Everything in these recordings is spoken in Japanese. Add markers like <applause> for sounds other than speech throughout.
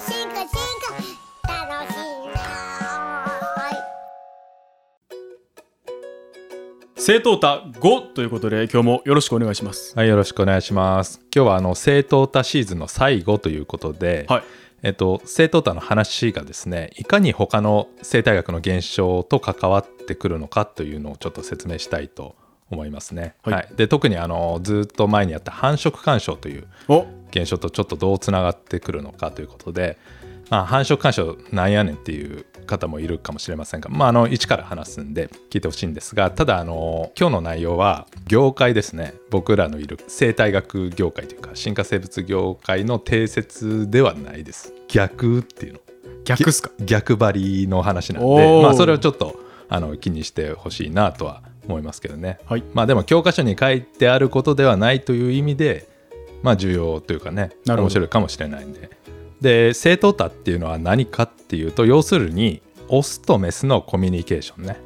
進化進化楽しいな。正当多5ということで今日もよろしくお願いしますはい、よろしくお願いします。今日はあの正当多シーズンの最後ということで、はいえっと、正当多の話がですね、いかに他の生態学の現象と関わってくるのかというのをちょっと説明したいと思いますね。はいで特にあのずっと前にやった繁殖干渉というお現象とちょっとどうつながってくるのかということで、まあ、繁殖干渉なんやねんっていう方もいるかもしれませんが、まあ、あの一から話すんで聞いてほしいんですがただあの今日の内容は業界ですね。僕らのいる生態学業界というか進化生物業界の定説ではないです。逆っていうの。逆っすか？逆張りの話なんおで、ー。まあ、それをちょっとあの気にしてほしいなとは思いますけどね。はい。まあでも教科書に書いてあることではないという意味でまあ重要というかね面白いかもしれないんで。で正当多っていうのは何かっていうと要するにオスとメスのコミュニケーションね。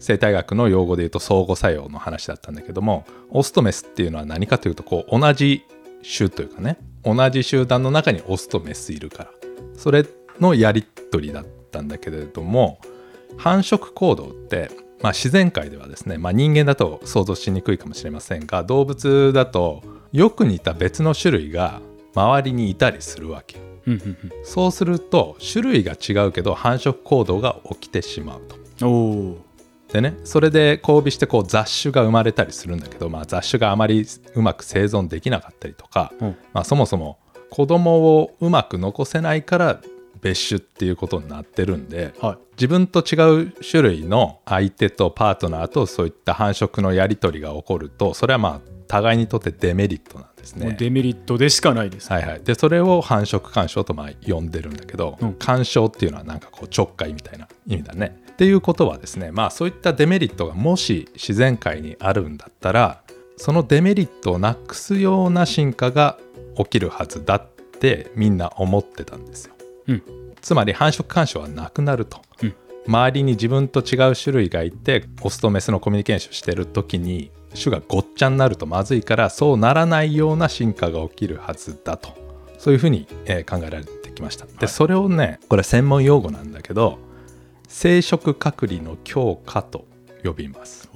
生態学の用語で言うと相互作用の話だったんだけどもオスとメスっていうのは何かというとこう同じ種というかね同じ集団の中にオスとメスいるから。それのやり取りだったんだけれども繁殖行動って、まあ、自然界ではですね、まあ、人間だと想像しにくいかもしれませんが動物だとよく似た別の種類が周りにいたりするわけそうすると種類が違うけど繁殖行動が起きてしまうと。でねそれで交尾してこう雑種が生まれたりするんだけど、まあ、雑種があまりうまく生存できなかったりとか、うん。まあ、そもそも子供をうまく残せないから別種っていうことになってるんではい自分と違う種類の相手とパートナーとそういった繁殖のやり取りが起こるとそれはまあ互いにとってデメリットなんですね。デメリットでしかないです、はいはい、でそれを繁殖干渉とまあ呼んでるんだけど、うん干渉っていうのはなんかこうちょっかいみたいな意味だね。っていうことはですねまあそういったデメリットがもし自然界にあるんだったらそのデメリットをなくすような進化が起きるはずだってみんな思ってたんですよ。うん。つまり繁殖干渉はなくなると、うん。周りに自分と違う種類がいてオスとメスのコミュニケーションしてる時に種がごっちゃになるとまずいからそうならないような進化が起きるはずだと。そういうふうに、えー考えられてきました。で、それをねこれ専門用語なんだけど生殖隔離の強化と呼びます。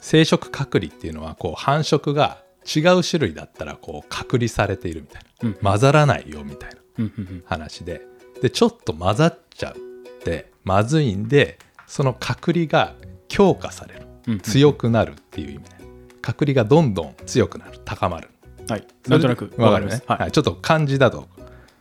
生殖隔離っていうのはこう繁殖が違う種類だったらこう隔離されているみたいな、うん。混ざらないよみたいな話ででちょっと混ざっちゃうってまずいんでその隔離が強化される。うんうん強くなるっていう意味ね。隔離がどんどん強くなる。高まる。はい。なんとなくわかるね、はい、はい。ちょっと漢字だと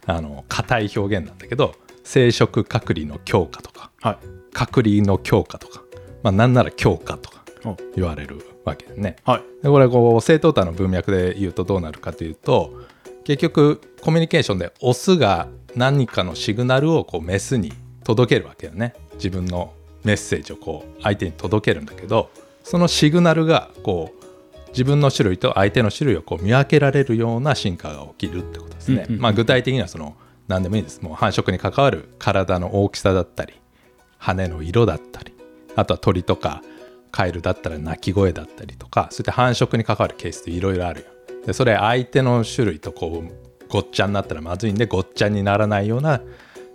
あの硬い表現なんだけど生殖隔離の強化とかはい。隔離の強化とか、まあ、なんなら強化とかお。言われるわけでね。はい。でこれこう正当多の文脈で言うとどうなるかというと結局コミュニケーションでオスが何かのシグナルをこうメスに届けるわけよね自分のメッセージをこう相手に届けるんだけどそのシグナルがこう自分の種類と相手の種類をこう見分けられるような進化が起きるってことですね。うんうんうんまあ、具体的にはその何でもいいですもう繁殖に関わる体の大きさだったり羽の色だったりあとは鳥とかカエルだったら鳴き声だったりとかそういった繁殖に関わるケースっていろいろあるよ。でそれ相手の種類とこうごっちゃになったらまずいんでごっちゃにならないような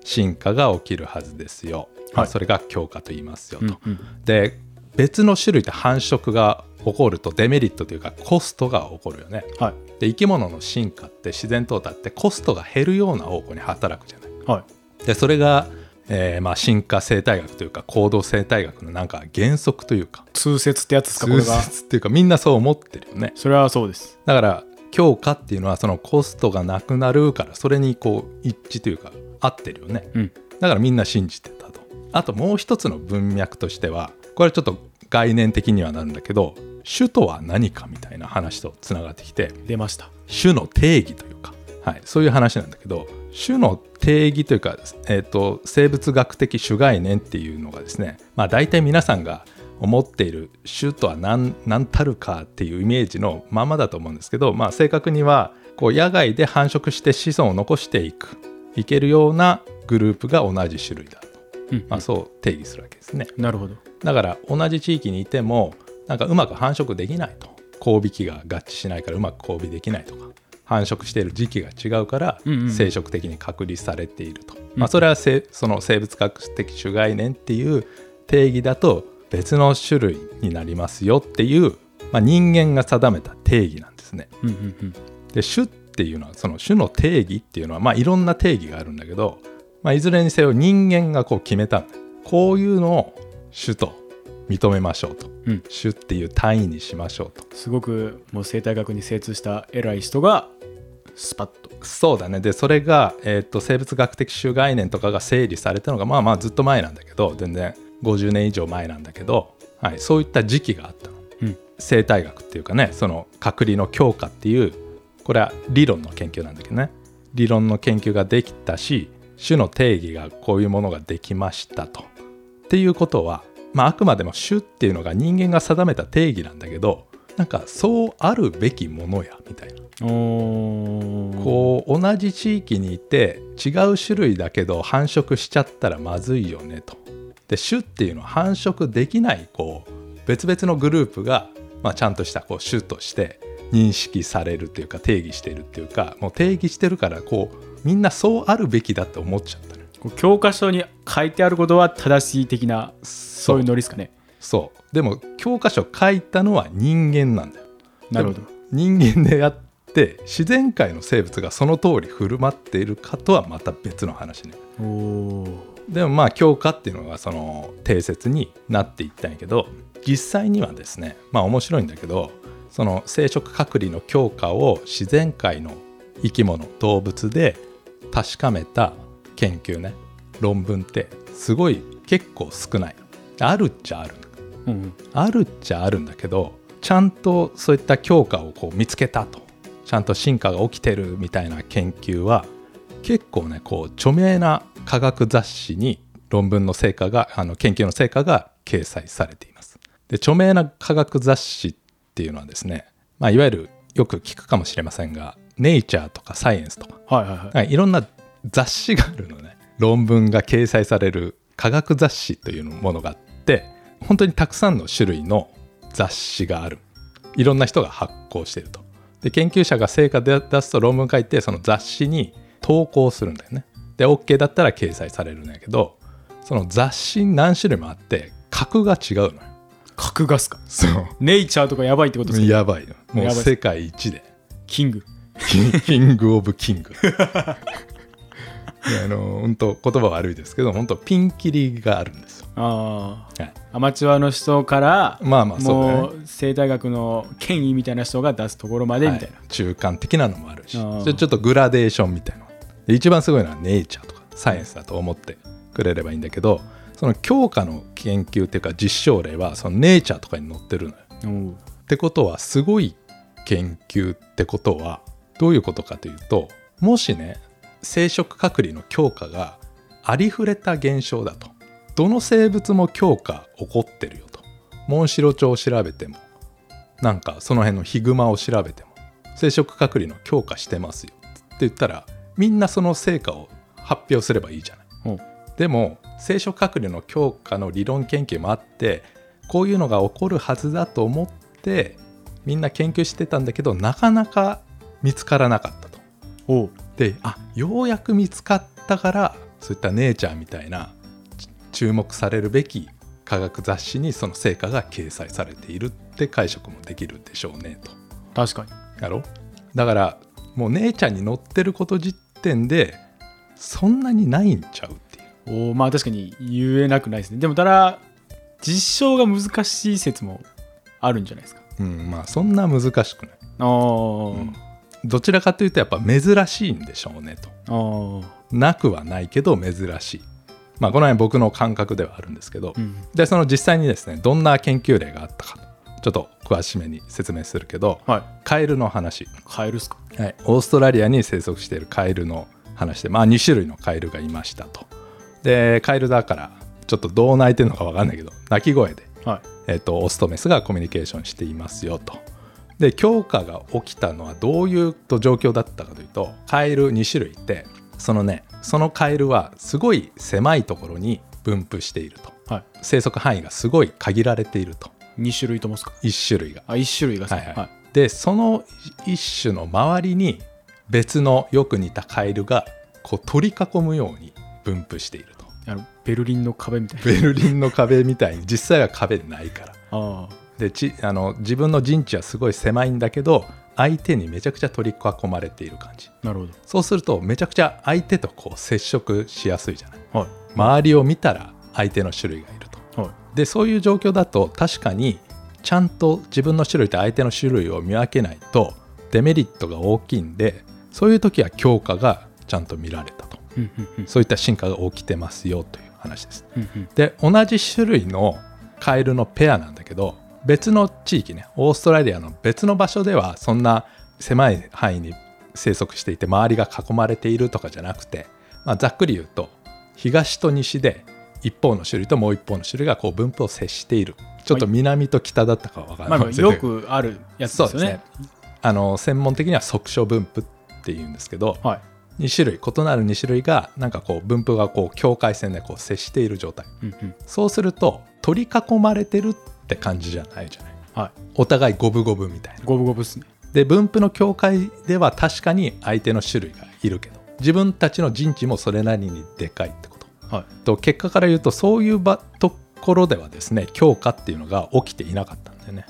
進化が起きるはずですよ。まあそれが強化と言いますよと。うんうんで別の種類で繁殖が起こるとデメリットというかコストが起こるよね。はいで生き物の進化って自然淘汰ってコストが減るような方向に働くじゃない。はいでそれが、えーまあ、進化生態学というか行動生態学のなんか原則というか通説ってやつですかこれ通が説っていうかみんなそう思ってるよねそれはそうですだから強化っていうのはそのコストがなくなるからそれにこう一致というか合ってるよね。うん。だからみんな信じてたと。あともう一つの文脈としてはこれはちょっと概念的にはなるんだけど種とは何かみたいな話とつながってきて出ました。種の定義というか、はい、そういう話なんだけど種の定義というか、えー、と生物学的種概念っていうのがですね、まあ、大体皆さんが思っている種とは何何たるかっていうイメージのままだと思うんですけど、まあ、正確にはこう野外で繁殖して子孫を残していくいけるようなグループが同じ種類だと、うんまあ、そう定義するわけですね。なるほど。だから同じ地域にいてもなんかうまく繁殖できないと。交尾期が合致しないからうまく交尾できないとか。繁殖している時期が違うから、うんうんうん。生殖的に隔離されていると、んまあ、それはせその生物学的種概念っていう定義だと別の種類になりますよっていう、まあ、人間が定めた定義なんですね。うんうんうん。で種っていうのはその種の定義っていうのはまあいろんな定義があるんだけど、まあ、いずれにせよ人間がこう決めたこういうのを種と認めましょうと、うん。種っていう単位にしましょうと。すごくもう生態学に精通した偉い人がスパッと。そうだね。でそれが、えー、と生物学的種概念とかが整理されたのがまあまあずっと前なんだけど全然50年以上前なんだけど、はい、そういった時期があったの、うん生態学っていうかねその隔離の強化っていうこれは理論の研究なんだけどね理論の研究ができたし種の定義がこういうものができましたと。っていうことは、まあ、あくまでも種っていうのが人間が定めた定義なんだけどなんかそうあるべきものやみたいな。こう同じ地域にいて違う種類だけど繁殖しちゃったらまずいよねと。で種っていうのは繁殖できないこう別々のグループが、まあ、ちゃんとしたこう種として認識されるっていうか定義してるっていうかもう定義してるからこうみんなそうあるべきだって思っちゃったの。よこう教科書に書いてあることは正しい的なそう。いうノリですかね。そう。でも教科書書いたのは人間なんだよ。なるほど。人間であって自然界の生物がその通り振る舞っているかとはまた別の話ね。おおーでもまあ教科っていうのがその定説になっていったんやけど実際にはですねまあ面白いんだけどその生殖隔離の強化を自然界の生き物動物で確かめた研究ね論文ってすごい結構少ない。あるっちゃあるうんうん。あるっちゃあるんだけどちゃんとそういった強化をこう見つけたと。ちゃんと進化が起きてるみたいな研究は結構ねこう著名な科学雑誌に論文の成果があの研究の成果が掲載されています。で著名な科学雑誌っていうのはですね、まあ、いわゆるよく聞くかもしれませんが「ネイチャー」とか「サイエンス」とか。はいはいはい。はい、いろんな雑誌があるのね。論文が掲載される科学雑誌というものがあって本当にたくさんの種類の雑誌がある。いろんな人が発行していると。で研究者が成果で出すと論文書いてその雑誌に投稿するんだよねで OK だったら掲載されるんだけどその雑誌何種類もあって格が違うのよ。格ですか？そう。ネイチャーとかやばいってことですかやばいよ。もう世界一で。 king。king of king。あの本当言葉悪いですけど本当ピンキリがあるんですよ。あはい、あアマチュアの人からまあまあそうだね。もう生態学の権威みたいな人が出すところまでみたいな、はい。中間的なのもあるし。ちょちょっとグラデーションみたいな。で一番すごいのはネイチャーとかサイエンスだと思ってくれればいいんだけどその強化の研究っていうか実証例はそのネイチャーとかに載ってるのよ。ってことはすごい研究ってことはどういうことかというともしね生殖隔離の強化がありふれた現象だとどの生物も強化起こってるよとモンシロチョウを調べてもなんかその辺のヒグマを調べても生殖隔離の強化してますよって言ったらみんなその成果を発表すればいいじゃない。でも生殖隔離の強化の理論研究もあってこういうのが起こるはずだと思ってみんな研究してたんだけどなかなか見つからなかったと。であようやく見つかったからそういったネイチャーみたいなち注目されるべき科学雑誌にその成果が掲載されているって解釈もできるでしょうねと。確かにやろ？だからもうネイチャーに載ってること時点でそんなにないんちゃうっていう。おうまあ確かに言えなくないですねでもただ実証が難しい説もあるんじゃないですかうん、まあそんな難しくない。あー、うんどちらかというとやっぱ珍しいんでしょうねと。なくはないけど珍しい。まあこの辺僕の感覚ではあるんですけど、うんでその実際にですねどんな研究例があったかちょっと詳しめに説明するけどはい。カエルの話、カエルっすか？はい、オーストラリアに生息しているカエルの話でまあ2種類のカエルがいましたと。でカエルだからちょっとどう鳴いてるのか分かんないけど鳴き声ではい。えっとオスとメスがコミュニケーションしていますよと。で強化が起きたのはどういうと状況だったかというとカエル2種類いてそのねそのカエルはすごい狭いところに分布していると。はい。生息範囲がすごい限られていると2種類ともっすか？1種類が。あ1種類がっすか？はいはい。でその1種の周りに別のよく似たカエルがこう取り囲むように分布していると。あのベルリンの壁みたいな。ベルリンの壁みたいに。実際は壁ないから。あでちあの自分の陣地はすごい狭いんだけど相手にめちゃくちゃ取り囲まれている感じ。あなるほそうするとめちゃくちゃ相手とこう接触しやすいじゃない。どはい。周りを見たら相手の種類がいるでそういう状況だと確かにちゃんと自分の種類と相手の種類を見分けないとデメリットが大きいんでそういう時は強化がちゃんと見られたと。うんうんうん。そういった進化が起きてますよという話です。うんうん。で同じ種類のカエルのペアなんだけど別の地域ねオーストラリアの別の場所ではそんな狭い範囲に生息していて周りが囲まれているとかじゃなくて、まあ、ざっくり言うと東と西で一方の種類ともう一方の種類がこう分布を接している。ちょっと南と北だったかは分からまあない、まあ <laughs> よくあるやつですよね。ね。あの専門的には即所分布っていうんですけどはい。2種類異なる2種類がなんかこう分布がこう境界線でこう接している状態。うんうん。そうすると取り囲まれてるって感じじゃないじゃない。はい。お互い五分五分みたいな。五分五分っすね。で分布の境界では確かに相手の種類がいるけど自分たちの陣地もそれなりにでかいってはい。と結果から言うとそういう場ところではですね強化っていうのが起きていなかったんだよね。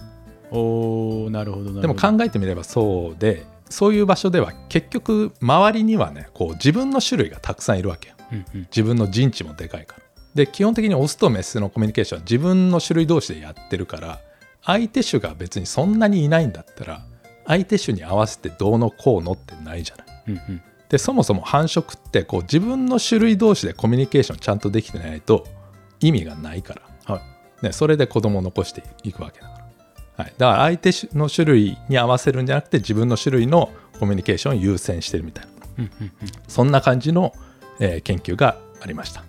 おーなるほどなるほど。でも考えてみればそうでそういう場所では結局周りにはねこう自分の種類がたくさんいるわけよ。うんうん。自分の陣地もでかいから。で基本的にオスとメスのコミュニケーションは自分の種類同士でやってるから相手種が別にそんなにいないんだったら相手種に合わせてどうのこうのってないじゃない。うんうんでそもそも繁殖ってこう自分の種類同士でコミュニケーションちゃんとできてないと意味がないから、はい。ね、それで子供を残していくわけだから、はい、だから相手の種類に合わせるんじゃなくて自分の種類のコミュニケーションを優先してるみたいな。うんうんうん。そんな感じの、えー研究がありました。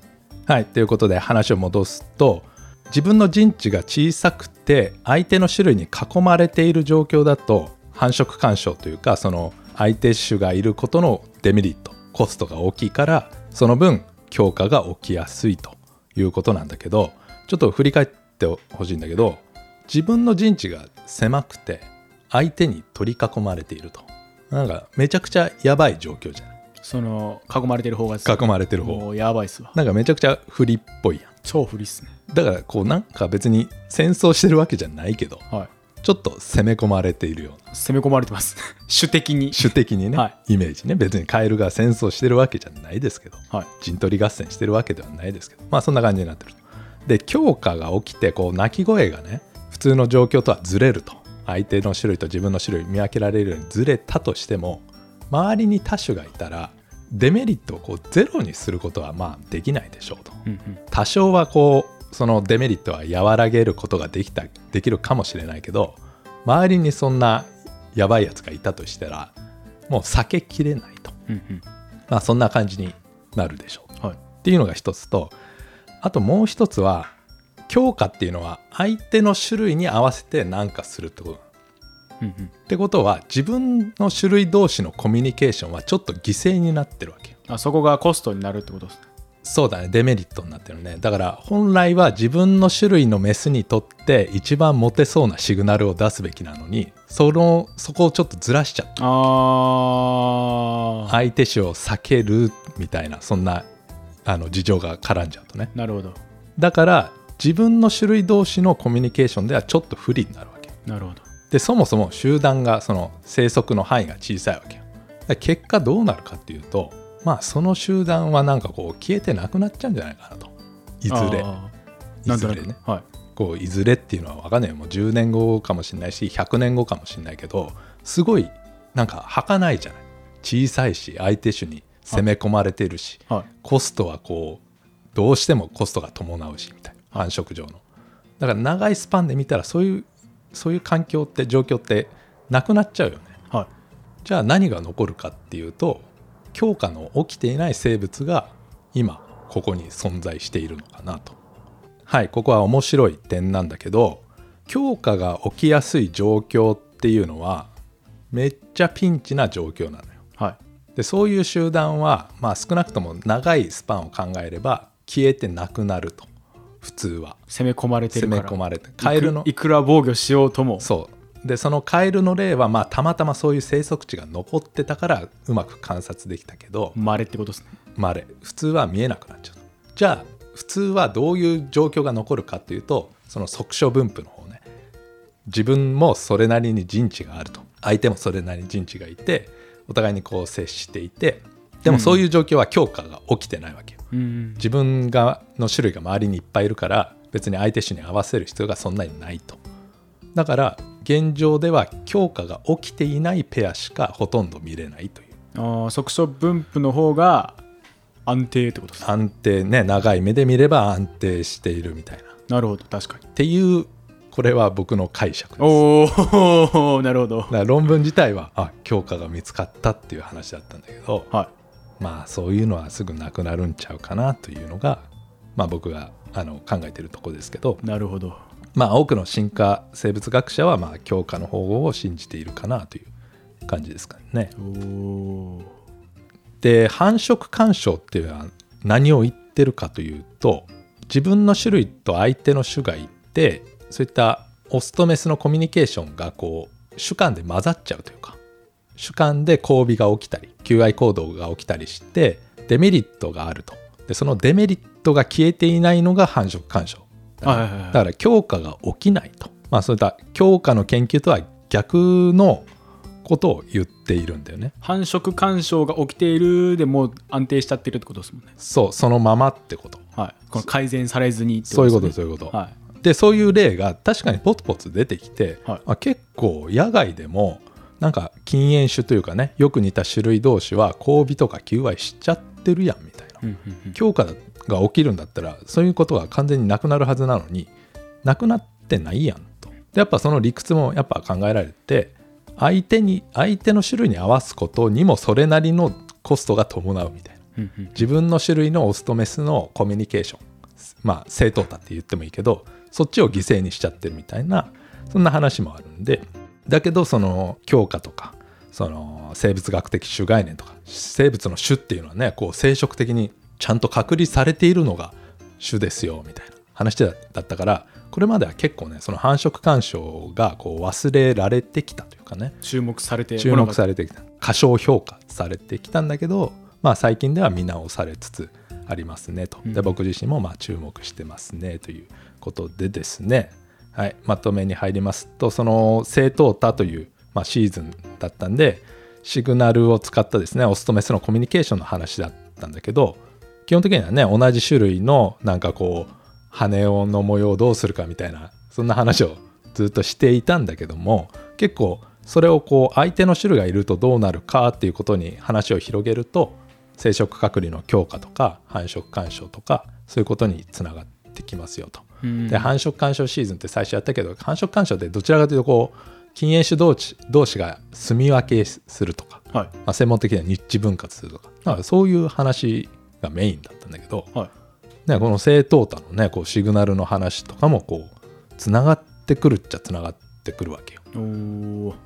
はい、ということで話を戻すと自分の陣地が小さくて相手の種類に囲まれている状況だと繁殖干渉というかその相手種がいることのデメリットコストが大きいからその分強化が起きやすいということなんだけどちょっと振り返ってほしいんだけど自分の陣地が狭くて相手に取り囲まれていると。なんかめちゃくちゃやばい状況じゃない？その囲まれてる方が囲まれてる方。やばいっすわ。なんかめちゃくちゃ不利っぽいやん。超不利っすね。だからこうなんか別に戦争してるわけじゃないけどはいちょっと攻め込まれているような。攻め込まれてます。<laughs> 主的に。主的にね、はイメージね。別にカエルが戦争してるわけじゃないですけどはい。陣取り合戦してるわけではないですけどまあそんな感じになってると。で強化が起きてこう鳴き声がね普通の状況とはずれると。相手の種類と自分の種類見分けられるようにずれたとしても周りに多種がいたらデメリットをこうゼロにすることはまあできないでしょうと。うんうん。多少はこうそのデメリットは和らげることができたできるかもしれないけど周りにそんなやばいやつがいたとしたらもう避けきれないと。うんうん。まあそんな感じになるでしょう。はい。っていうのが一つとあともう一つは強化っていうのは相手の種類に合わせて何かするってこと。うんうん。ってことは自分の種類同士のコミュニケーションはちょっと犠牲になってるわけよ。あそこがコストになるってことですねそうだねデメリットになってるね。だから本来は自分の種類のメスにとって一番モテそうなシグナルを出すべきなのにそのそこをちょっとずらしちゃったああ相手種を避けるみたいなそんなあの事情が絡んじゃうとね。なるほど。だから自分の種類同士のコミュニケーションではちょっと不利になるわけ。なるほど。でそもそも集団がその生息の範囲が小さいわけ結果どうなるかっていうとまあその集団はなんかこう消えてなくなっちゃうんじゃないかなと。いずれ。いずれ。ねはい。こういずれっていうのは分かんないよ。もう10年後かもしれないし100年後かもしれないけどすごいなんか儚いじゃない。小さいし相手種に攻め込まれてるし、はい。コストはこうどうしてもコストが伴うしみたいな。繁殖上の。だから長いスパンで見たらそういうそういう環境って状況ってなくなっちゃうよね。はい。じゃあ何が残るかっていうと強化の起きていない生物が今ここに存在しているのかなと。はいここは面白い点なんだけど強化が起きやすい状況っていうのはめっちゃピンチな状況なのよ。はい。でそういう集団はまあ少なくとも長いスパンを考えれば消えてなくなると。普通は。攻め込まれてる攻から。め込まれてカエルのいくいくら防御しようとも。そうでそのカエルの例はまあたまたまそういう生息地が残ってたからうまく観察できたけどまれってことですね。まれ普通は見えなくなっちゃうじゃあ普通はどういう状況が残るかっていうとその即所分布の方ね。自分もそれなりに陣地があると。相手もそれなりに陣地がいてお互いにこう接していてでもそういう状況は強化が起きてないわけよ、うん。自分がの種類が周りにいっぱいいるから別に相手種に合わせる必要がそんなにないと。だから現状では強化が起きていないペアしかほとんど見れないという。あー即所分布の方が安定ってことですね。安定ね長い目で見れば安定しているみたいな。っなるほど確かに。ていうこれは僕の解釈です。おお <laughs> なるほど。だから論文自体はあ強化が見つかったっていう話だったんだけどはまあそうい。うのはすぐなくなるんちゃうかなというのが、まあ、僕があの考えてるとこですけどいなるほどまあ多くの進化生物学者はまあ強化の方を信じているかなという感じですかね。で繁殖干渉っていうのは何を言ってるかというと自分の種類と相手の種がいてそういったオスとメスのコミュニケーションがこう主観で混ざっちゃうというか主観で交尾が起きたり求愛行動が起きたりしてデメリットがあると。でそのデメリットが消えていないのが繁殖干渉だからはいはいはい。だから強化が起きないと。まあそういった強化の研究とは逆のことを言っているんだよね。繁殖干渉が起きているでもう安定しちゃってるってことですもんね。そうそのままってこと。はい。この改善されずにってそういうことそういうこと、はい。でそういう例が確かにポツポツ出てきて、はい。あ結構野外でもなんか禁煙種というかねよく似た種類同士は交尾とか求愛しちゃってるやんみたいな、うんうんうん。強化が起きるんだったらそういうことが完全になくなるはずなのになくなってないやんと。でやっぱその理屈もやっぱ考えられて相手に相手の種類に合わすことにもそれなりのコストが伴うみたいな。うんうん自分の種類のオスとメスのコミュニケーションまあ正当多って言ってもいいけどそっちを犠牲にしちゃってるみたいなそんな話もあるんでだけどその強化とかその生物学的種概念とか生物の種っていうのはねこう生殖的にちゃんと隔離されているのが種ですよみたいな話だったからこれまでは結構ねその繁殖干渉がこう忘れられてきたというかね注目されて注目されれてきた。過小評価されてきたんだけど、まあ、最近では見直されつつありますねと。うん。で僕自身もまあ注目してますねということでですね、はい、まとめに入りますとその正当多という、まあ、シーズンだったんでシグナルを使ったですねオスとメスのコミュニケーションの話だったんだけど基本的にはね同じ種類のなんかこう羽の模様をどうするかみたいなそんな話をずっとしていたんだけども結構それをこう相手の種類がいるとどうなるかっていうことに話を広げると生殖隔離の強化とか繁殖干渉とかそういうことにつながってきますよと。うん。で繁殖干渉シーズンって最初やったけど繁殖干渉ってどちらかというとこう禁煙種同士同士が住み分けするとか、はい。まあ、専門的にはニッチ分割するとかだからそういう話がメインだったんだけど、はい。ね、この正当多のねこうシグナルの話とかもこうつながってくるっちゃつながってくるわけよ。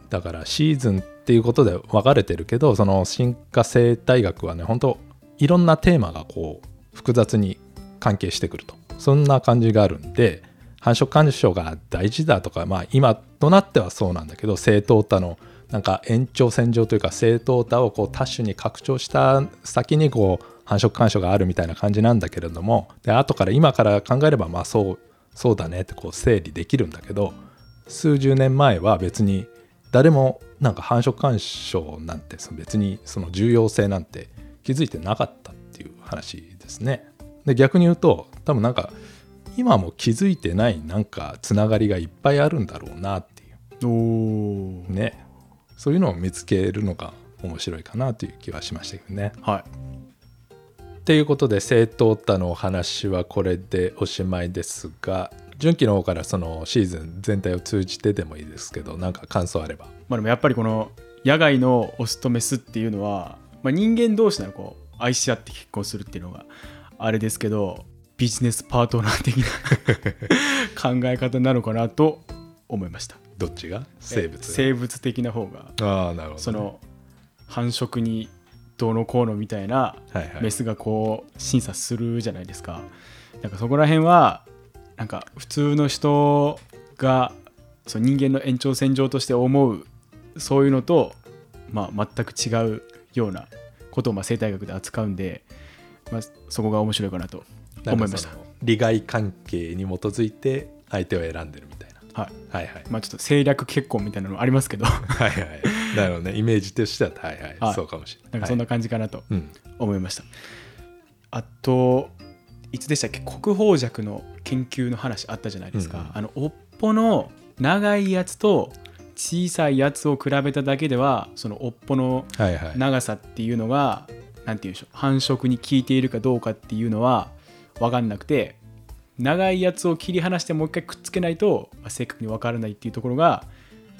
だからシーズンっていうことで分かれてるけどその進化生態学はね本当いろんなテーマがこう複雑に関係してくるとそんな感じがあるんで繁殖干渉が大事だとかまあ今となってはそうなんだけど正当多のなんか延長線上というか正当多をこう多種に拡張した先にこう繁殖干渉があるみたいな感じなんだけれどもで後から今から考えればまあそうそうだねってこう整理できるんだけど数十年前は別に誰もなんか繁殖干渉なんて別にその重要性なんて気づいてなかったっていう話ですね。で逆に言うと多分なんか今も気づいてないなんかつながりがいっぱいあるんだろうなっていう。おー。ね。そういうのを見つけるのが面白いかなという気はしましたけどね。はい。ということで正当多のお話はこれでおしまいですが純喜の方からそのシーズン全体を通じてでもいいですけどなんか感想あれば。まあでもやっぱりこの野外のオスとメスっていうのは、まあ、人間同士ならこう愛し合って結婚するっていうのがあれですけどビジネスパートナー的な <laughs> 考え方なのかなと思いました。どっちが？生物生物的な方が。ああなるほどね、その繁殖にどうのこうのみたいなはいはい。メスがこう審査するじゃないですか。なんかそこら辺はなんか普通の人がその人間の延長線上として思うそういうのと、まあ、全く違うようなことをまあ生態学で扱うんで、まあ、そこが面白いかなと思いました。利害関係に基づいて相手を選んでるみたいな。はい。はいはい。まあ、ちょっと政略結婚みたいなのありますけど。はいはい。なるほどね。イメージとしてははいはい、はい。そうかもしれなないんかそんな感じかなとうん思いました、あといつでしたっけ？国宝尺の研究の話あったじゃないですか、うんうん。あの尾っぽの長いやつと小さいやつを比べただけではその尾っぽのはいはい。長さっていうのが何て言うんでしょう繁殖に効いているかどうかっていうのは分かんなくて長いやつを切り離してもう一回くっつけないと、まあ正確に分からないっていうところが、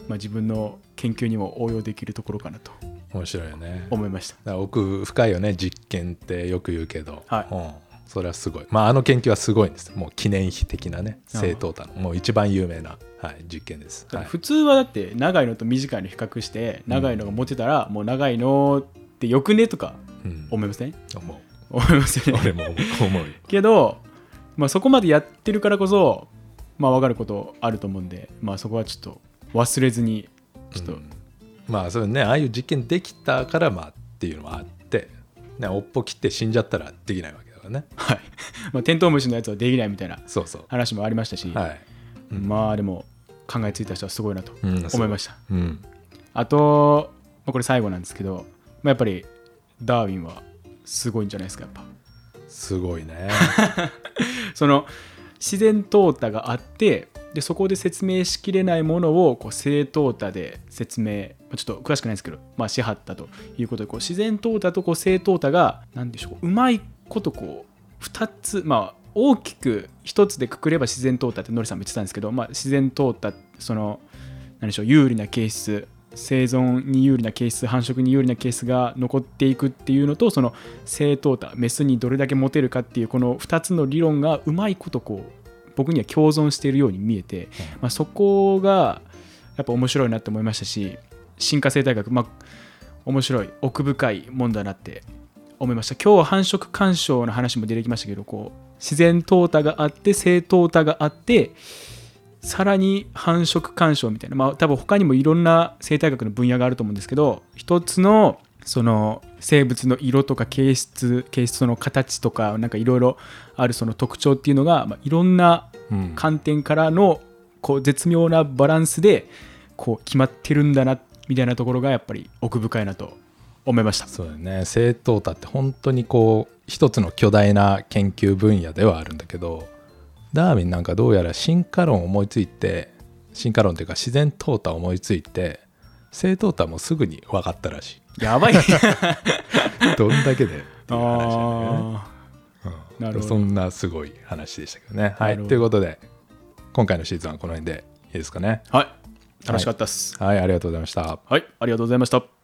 まあ、自分の研究にも応用できるところかなと面白いよね。思いました。奥深いよね実験ってよく言うけど、はい。うん、それはすごい。まああの研究はすごいんです。もう記念碑的なね正当多の。もう一番有名な、はい、実験です、はい、普通はだって長いのと短いの比較して長いのが持てたらもう長いのってよくねとかうん、思いません？思う。思いますよね俺も思う。<laughs> けど、まあ、そこまでやってるからこそまあ分かることあると思うんでまあそこはちょっと忘れずにちょっと、うん。まあそれね。ああいう実験できたからまあっていうのはあって、ね、おっぽ切って死んじゃったらできないわけだからね。はい。<laughs> まあ、テントウムシのやつはできないみたいな話もありましたし、はい、うん。まあでも考えついた人はすごいなとうん思いました、うん。あと、まあ、これ最後なんですけど、まあ、やっぱりダーウィンはすごいんじゃないですかやっぱ。すごいね。<laughs> その自然淘汰があってでそこで説明しきれないものをこう正淘汰で説明まあちょっと詳しくないですけど、まあ、しはったということでこう自然淘汰とこう正淘汰が何でしょううまいことこう2つまあ大きく1つでくくれば自然淘汰ってノリさんも言ってたんですけど、まあ、自然淘汰その何でしょう有利な形質生存に有利な形質繁殖に有利な形質が残っていくっていうのとその正淘汰メスにどれだけモテるかっていうこの2つの理論がうまいことこう僕には共存しているように見えて、まあ、そこがやっぱ面白いなって思いました。し進化生態学まあ面白い奥深いもんだなって思いました。今日は繁殖干渉の話も出てきましたけどこう自然淘汰があって正淘汰があってさらに繁殖干渉みたいなまあ多分他にもいろんな生態学の分野があると思うんですけど一つのその生物の色とか形質形質の形とかなんかいろいろあるその特徴っていうのが、まあ、いろんなうん観点からのこう絶妙なバランスでこう決まってるんだなみたいなところがやっぱり奥深いなと思いました。そうだよね正淘汰って本当にこう一つの巨大な研究分野ではあるんだけどダーウィンなんかどうやら進化論を思いついて進化論というか自然淘汰を思いついて正淘汰もすぐに分かったらしやばい。い <laughs> どんだけでっていう話だね。あうん。なるほど。そんなすごい話でしたけどね。はないということで今回のシーズンはこの辺でいいですかね。ーはい。楽しかったです。はいありがとうございました。はい。ありがとうございました。